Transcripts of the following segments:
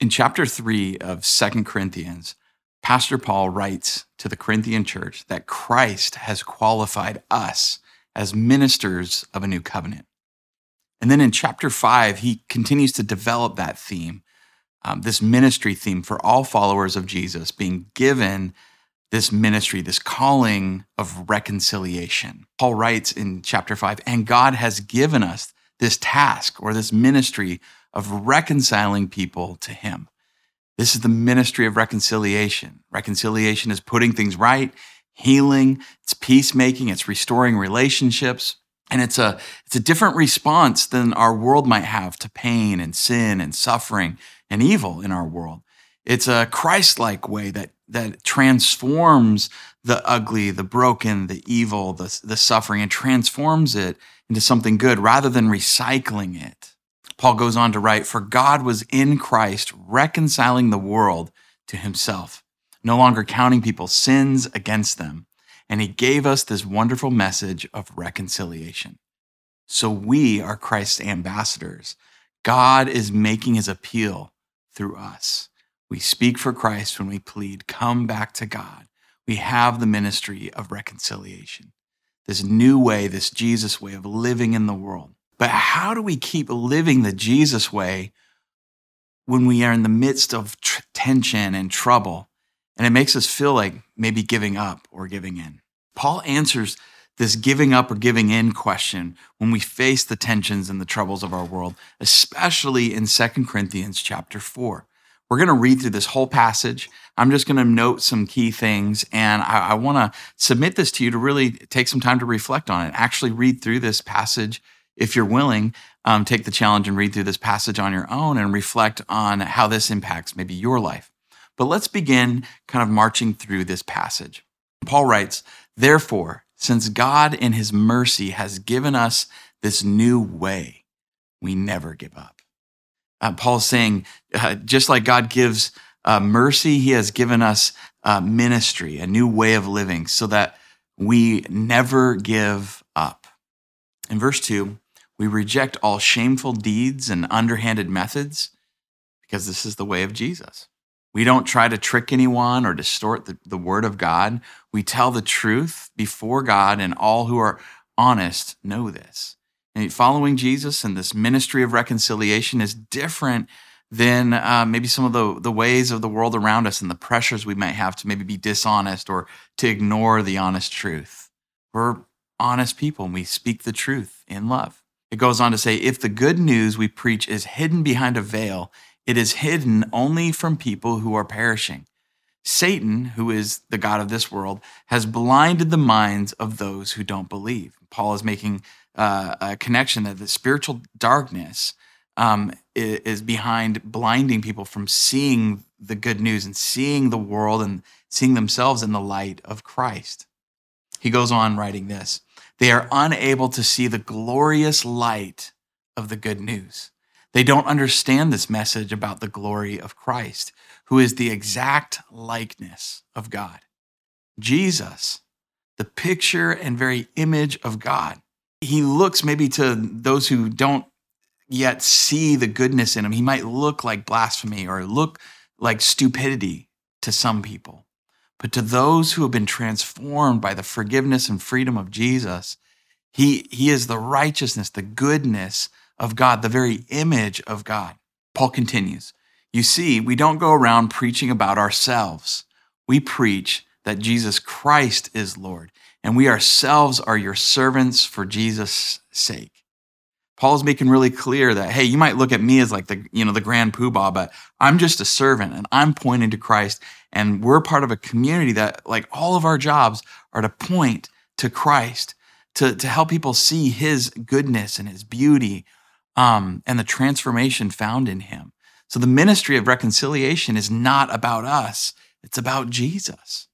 In chapter 3 of Second Corinthians, Pastor Paul writes to the Corinthian church that Christ has qualified us as ministers of a new covenant. And then in chapter 5, he continues to develop that theme, um, this ministry theme for all followers of Jesus being given this ministry, this calling of reconciliation. Paul writes in chapter 5, and God has given us this task or this ministry of reconciling people to Him. This is the ministry of reconciliation. Reconciliation is putting things right, healing, it's peacemaking, it's restoring relationships. And it's a, it's a different response than our world might have to pain and sin and suffering and evil in our world. It's a Christ like way that, that transforms the ugly, the broken, the evil, the, the suffering, and transforms it into something good rather than recycling it. Paul goes on to write, For God was in Christ reconciling the world to himself, no longer counting people's sins against them. And he gave us this wonderful message of reconciliation. So we are Christ's ambassadors. God is making his appeal through us. We speak for Christ when we plead, Come back to God. We have the ministry of reconciliation, this new way, this Jesus way of living in the world. But how do we keep living the Jesus way when we are in the midst of tr- tension and trouble and it makes us feel like maybe giving up or giving in? Paul answers this giving up or giving in question when we face the tensions and the troubles of our world, especially in 2 Corinthians chapter 4. We're going to read through this whole passage. I'm just going to note some key things, and I, I want to submit this to you to really take some time to reflect on it. Actually, read through this passage if you're willing. Um, take the challenge and read through this passage on your own and reflect on how this impacts maybe your life. But let's begin kind of marching through this passage. Paul writes, Therefore, since God in his mercy has given us this new way, we never give up. Uh, Paul's saying, uh, just like God gives uh, mercy, he has given us uh, ministry, a new way of living, so that we never give up. In verse 2, we reject all shameful deeds and underhanded methods because this is the way of Jesus. We don't try to trick anyone or distort the, the word of God. We tell the truth before God, and all who are honest know this. And following Jesus and this ministry of reconciliation is different than uh, maybe some of the, the ways of the world around us and the pressures we might have to maybe be dishonest or to ignore the honest truth. We're honest people and we speak the truth in love. It goes on to say, if the good news we preach is hidden behind a veil, it is hidden only from people who are perishing. Satan, who is the God of this world, has blinded the minds of those who don't believe. Paul is making uh, a connection that the spiritual darkness um, is behind blinding people from seeing the good news and seeing the world and seeing themselves in the light of Christ. He goes on writing this They are unable to see the glorious light of the good news. They don't understand this message about the glory of Christ, who is the exact likeness of God. Jesus, the picture and very image of God. He looks maybe to those who don't yet see the goodness in him. He might look like blasphemy or look like stupidity to some people. But to those who have been transformed by the forgiveness and freedom of Jesus, he, he is the righteousness, the goodness of God, the very image of God. Paul continues You see, we don't go around preaching about ourselves. We preach that Jesus Christ is Lord, and we ourselves are your servants for Jesus' sake. Paul's making really clear that, hey, you might look at me as like the, you know, the grand poobah, but I'm just a servant and I'm pointing to Christ. And we're part of a community that like all of our jobs are to point to Christ, to, to help people see his goodness and his beauty um, and the transformation found in him. So the ministry of reconciliation is not about us, it's about Jesus.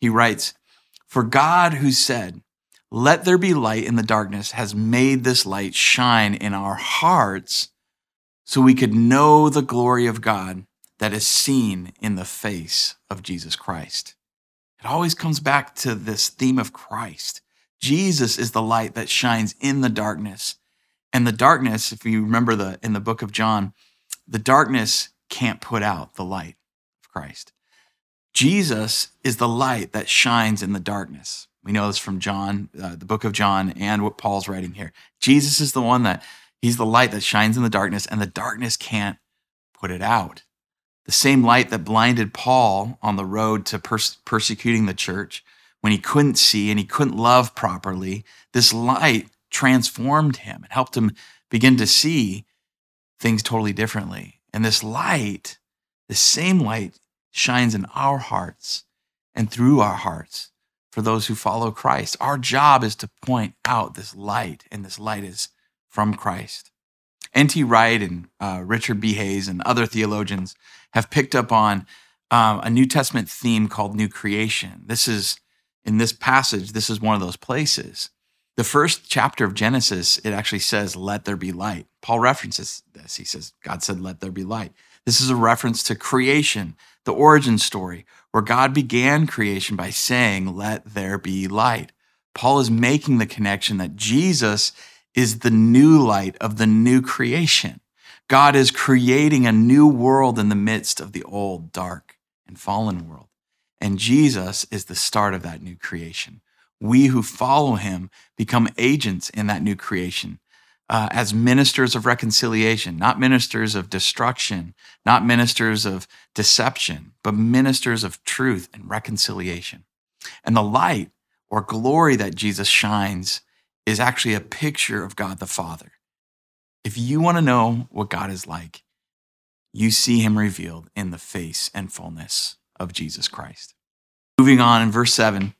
He writes, For God who said, Let there be light in the darkness, has made this light shine in our hearts so we could know the glory of God that is seen in the face of Jesus Christ. It always comes back to this theme of Christ. Jesus is the light that shines in the darkness. And the darkness, if you remember the in the book of John, the darkness can't put out the light of Christ. Jesus is the light that shines in the darkness. We know this from John, uh, the book of John, and what Paul's writing here. Jesus is the one that he's the light that shines in the darkness, and the darkness can't put it out. The same light that blinded Paul on the road to pers- persecuting the church when he couldn't see and he couldn't love properly, this light transformed him and helped him begin to see things totally differently. And this light, the same light, shines in our hearts and through our hearts for those who follow Christ. Our job is to point out this light, and this light is from Christ. N.T. Wright and uh, Richard B. Hays and other theologians have picked up on um, a New Testament theme called New Creation. This is, in this passage, this is one of those places. The first chapter of Genesis, it actually says, Let there be light. Paul references this. He says, God said, Let there be light. This is a reference to creation, the origin story, where God began creation by saying, Let there be light. Paul is making the connection that Jesus is the new light of the new creation. God is creating a new world in the midst of the old, dark, and fallen world. And Jesus is the start of that new creation. We who follow him become agents in that new creation uh, as ministers of reconciliation, not ministers of destruction, not ministers of deception, but ministers of truth and reconciliation. And the light or glory that Jesus shines is actually a picture of God the Father. If you want to know what God is like, you see him revealed in the face and fullness of Jesus Christ. Moving on in verse 7,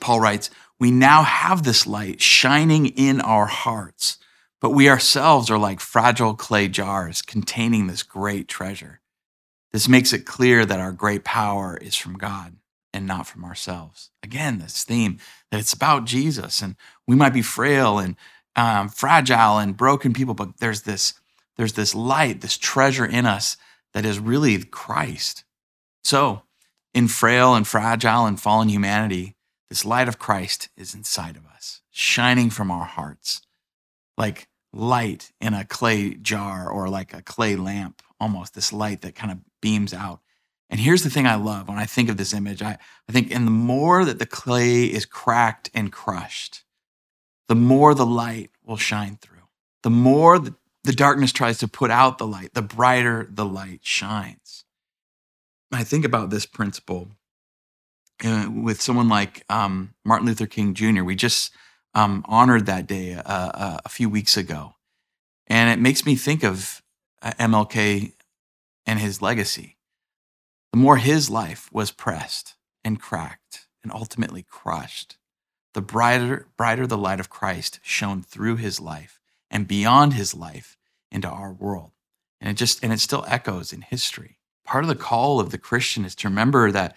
Paul writes, We now have this light shining in our hearts, but we ourselves are like fragile clay jars containing this great treasure. This makes it clear that our great power is from God and not from ourselves. Again, this theme that it's about Jesus, and we might be frail and um, fragile and broken people, but there's this there's this light, this treasure in us that is really Christ. So, in frail and fragile and fallen humanity, this light of Christ is inside of us, shining from our hearts, like light in a clay jar or like a clay lamp, almost this light that kind of beams out. And here's the thing I love when I think of this image I, I think, and the more that the clay is cracked and crushed, the more the light will shine through. The more the, the darkness tries to put out the light, the brighter the light shines. I think about this principle uh, with someone like um, Martin Luther King Jr. We just um, honored that day uh, uh, a few weeks ago. And it makes me think of uh, MLK and his legacy the more his life was pressed and cracked and ultimately crushed, the brighter, brighter the light of Christ shone through his life and beyond his life into our world. And it just and it still echoes in history. Part of the call of the Christian is to remember that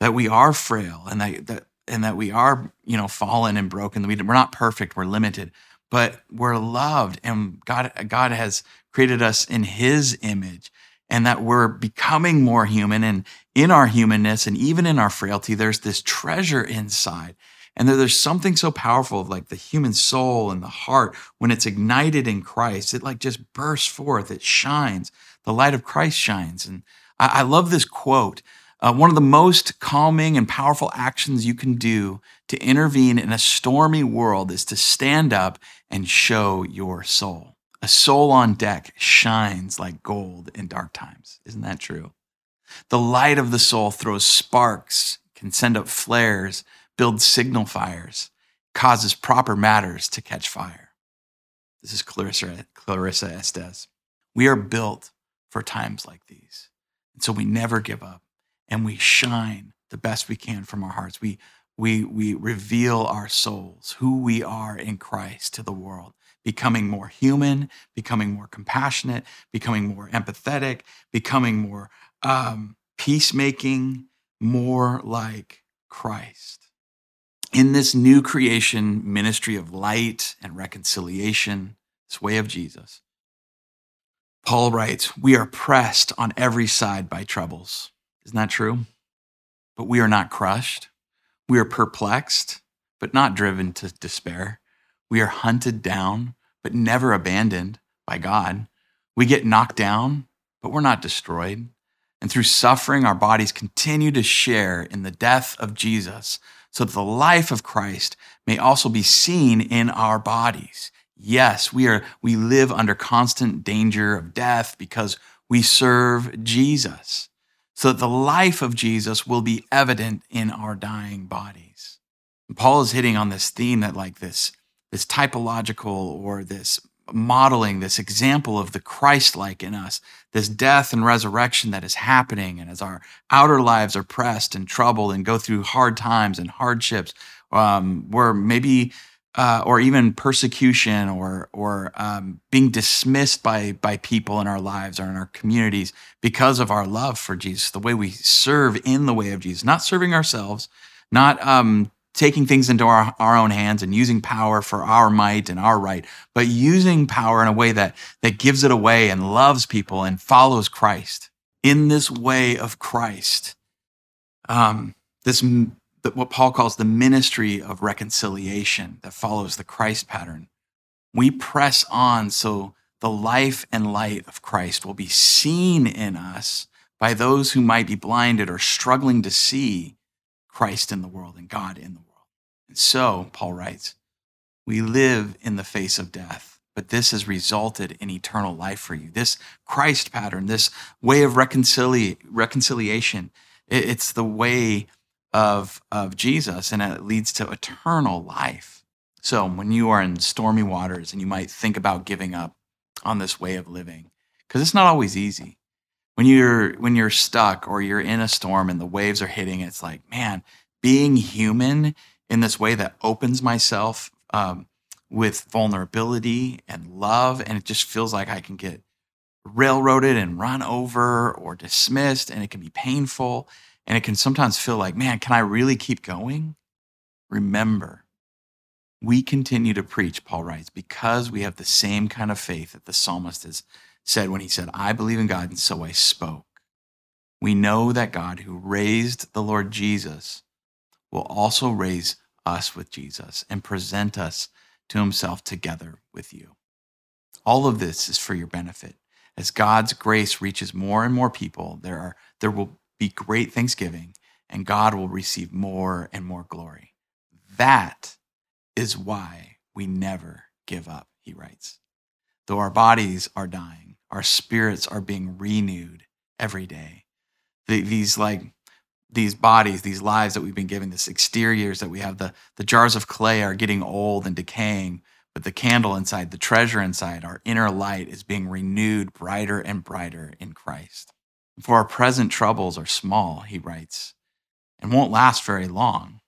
that we are frail and that, that and that we are, you know, fallen and broken. We're not perfect, we're limited, but we're loved and God God has created us in his image and that we're becoming more human. And in our humanness and even in our frailty, there's this treasure inside. And there's something so powerful of like the human soul and the heart when it's ignited in Christ, it like just bursts forth, it shines. The light of Christ shines. And I, I love this quote. Uh, one of the most calming and powerful actions you can do to intervene in a stormy world is to stand up and show your soul. A soul on deck shines like gold in dark times. Isn't that true? The light of the soul throws sparks, can send up flares, build signal fires, causes proper matters to catch fire. This is Clarissa, Clarissa Estes. We are built for times like these. And so we never give up and we shine the best we can from our hearts. We, we, we reveal our souls, who we are in Christ to the world becoming more human, becoming more compassionate, becoming more empathetic, becoming more um, peacemaking, more like Christ. In this new creation ministry of light and reconciliation, this way of Jesus, Paul writes, We are pressed on every side by troubles. Isn't that true? But we are not crushed. We are perplexed, but not driven to despair. We are hunted down, but never abandoned by God. We get knocked down, but we're not destroyed. And through suffering, our bodies continue to share in the death of Jesus, so that the life of Christ may also be seen in our bodies. Yes, we are we live under constant danger of death because we serve Jesus. So that the life of Jesus will be evident in our dying bodies. And Paul is hitting on this theme that like this this typological or this modeling, this example of the Christ like in us, this death and resurrection that is happening. And as our outer lives are pressed and troubled and go through hard times and hardships, um, where maybe uh, or even persecution or or um, being dismissed by by people in our lives or in our communities because of our love for Jesus, the way we serve in the way of Jesus, not serving ourselves, not um, taking things into our, our own hands and using power for our might and our right, but using power in a way that, that gives it away and loves people and follows Christ. In this way of Christ, um, this what Paul calls the ministry of reconciliation that follows the Christ pattern. We press on so the life and light of Christ will be seen in us by those who might be blinded or struggling to see Christ in the world and God in the world. And so, Paul writes, we live in the face of death, but this has resulted in eternal life for you. This Christ pattern, this way of reconcili- reconciliation, it's the way of, of Jesus, and it leads to eternal life. So, when you are in stormy waters and you might think about giving up on this way of living, because it's not always easy. When you're when you're stuck or you're in a storm and the waves are hitting, it's like, man, being human in this way that opens myself um, with vulnerability and love. And it just feels like I can get railroaded and run over or dismissed, and it can be painful. And it can sometimes feel like, man, can I really keep going? Remember, we continue to preach, Paul writes, because we have the same kind of faith that the psalmist has said when he said, I believe in God, and so I spoke. We know that God, who raised the Lord Jesus, will also raise us with Jesus and present us to himself together with you. All of this is for your benefit. As God's grace reaches more and more people, there are there will be great thanksgiving and God will receive more and more glory. That is why we never give up, he writes. Though our bodies are dying, our spirits are being renewed every day. these like these bodies, these lives that we've been given, this exteriors that we have, the, the jars of clay are getting old and decaying, but the candle inside, the treasure inside, our inner light is being renewed brighter and brighter in Christ. For our present troubles are small, he writes, and won't last very long,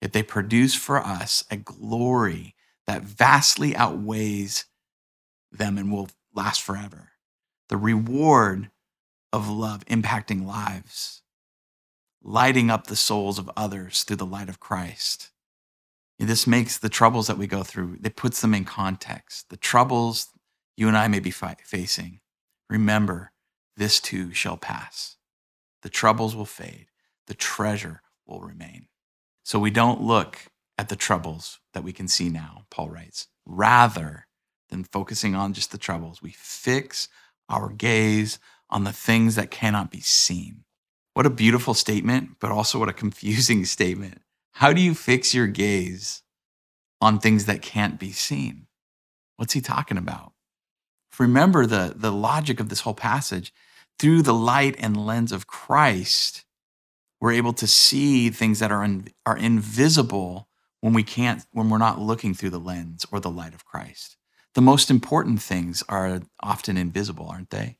yet they produce for us a glory that vastly outweighs them and will last forever. The reward of love impacting lives lighting up the souls of others through the light of Christ. This makes the troubles that we go through, it puts them in context. The troubles you and I may be facing, remember, this too shall pass. The troubles will fade, the treasure will remain. So we don't look at the troubles that we can see now, Paul writes. Rather than focusing on just the troubles, we fix our gaze on the things that cannot be seen. What a beautiful statement, but also what a confusing statement. How do you fix your gaze on things that can't be seen? What's he talking about? Remember the, the logic of this whole passage. Through the light and lens of Christ, we're able to see things that are, in, are invisible when we can't, when we're not looking through the lens or the light of Christ. The most important things are often invisible, aren't they?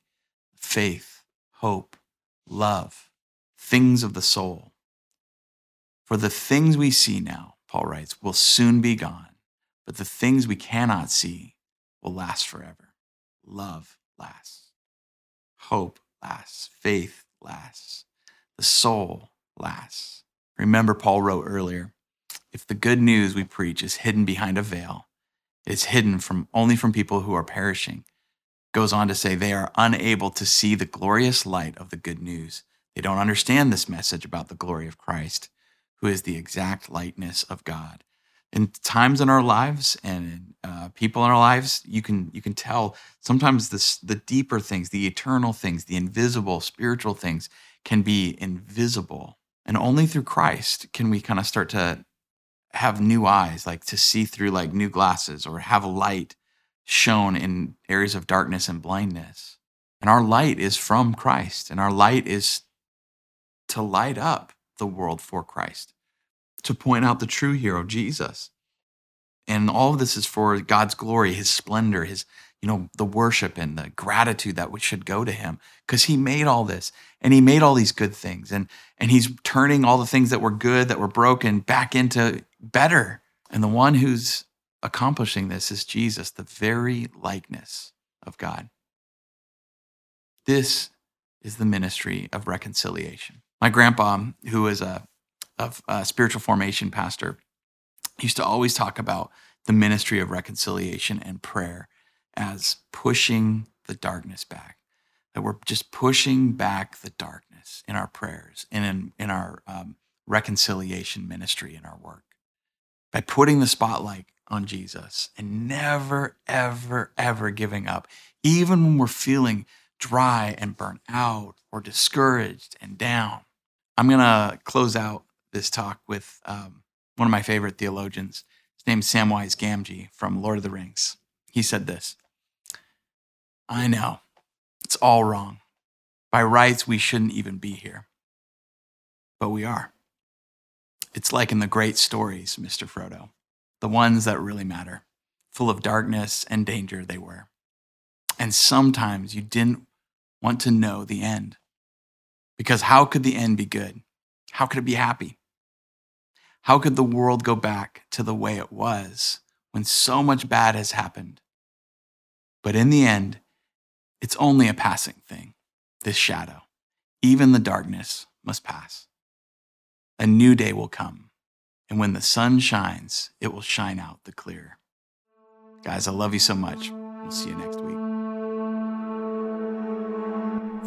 Faith, hope, love things of the soul. For the things we see now, Paul writes, will soon be gone, but the things we cannot see will last forever. Love lasts. Hope lasts. Faith lasts. The soul lasts. Remember, Paul wrote earlier if the good news we preach is hidden behind a veil, it is hidden from only from people who are perishing. Goes on to say they are unable to see the glorious light of the good news. They don't understand this message about the glory of Christ, who is the exact likeness of God in times in our lives and uh, people in our lives, you can you can tell sometimes this the deeper things, the eternal things, the invisible spiritual things can be invisible, and only through Christ can we kind of start to have new eyes, like to see through like new glasses, or have light shown in areas of darkness and blindness. And our light is from Christ, and our light is to light up the world for Christ to point out the true hero, Jesus. And all of this is for God's glory, his splendor, his, you know, the worship and the gratitude that should go to him because he made all this and he made all these good things. And, and he's turning all the things that were good, that were broken back into better. And the one who's accomplishing this is Jesus, the very likeness of God. This is the ministry of reconciliation. My grandpa, who is a of uh, spiritual formation pastor used to always talk about the ministry of reconciliation and prayer as pushing the darkness back that we're just pushing back the darkness in our prayers and in, in our um, reconciliation ministry in our work. By putting the spotlight on jesus and never ever ever giving up even when we're feeling dry and burnt out or discouraged and down i'm going to close out this talk with um, one of my favorite theologians. His name's Samwise Gamgee from Lord of the Rings. He said this I know, it's all wrong. By rights, we shouldn't even be here. But we are. It's like in the great stories, Mr. Frodo, the ones that really matter, full of darkness and danger they were. And sometimes you didn't want to know the end. Because how could the end be good? How could it be happy? How could the world go back to the way it was when so much bad has happened? But in the end, it's only a passing thing, this shadow. Even the darkness must pass. A new day will come, and when the sun shines, it will shine out the clearer. Guys, I love you so much. We'll see you next week.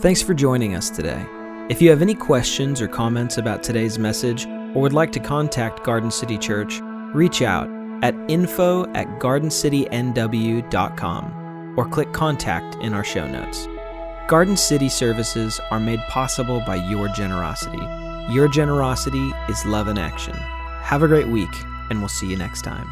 Thanks for joining us today. If you have any questions or comments about today's message, or would like to contact Garden City Church, reach out at info at gardencitynw.com or click contact in our show notes. Garden City services are made possible by your generosity. Your generosity is love in action. Have a great week, and we'll see you next time.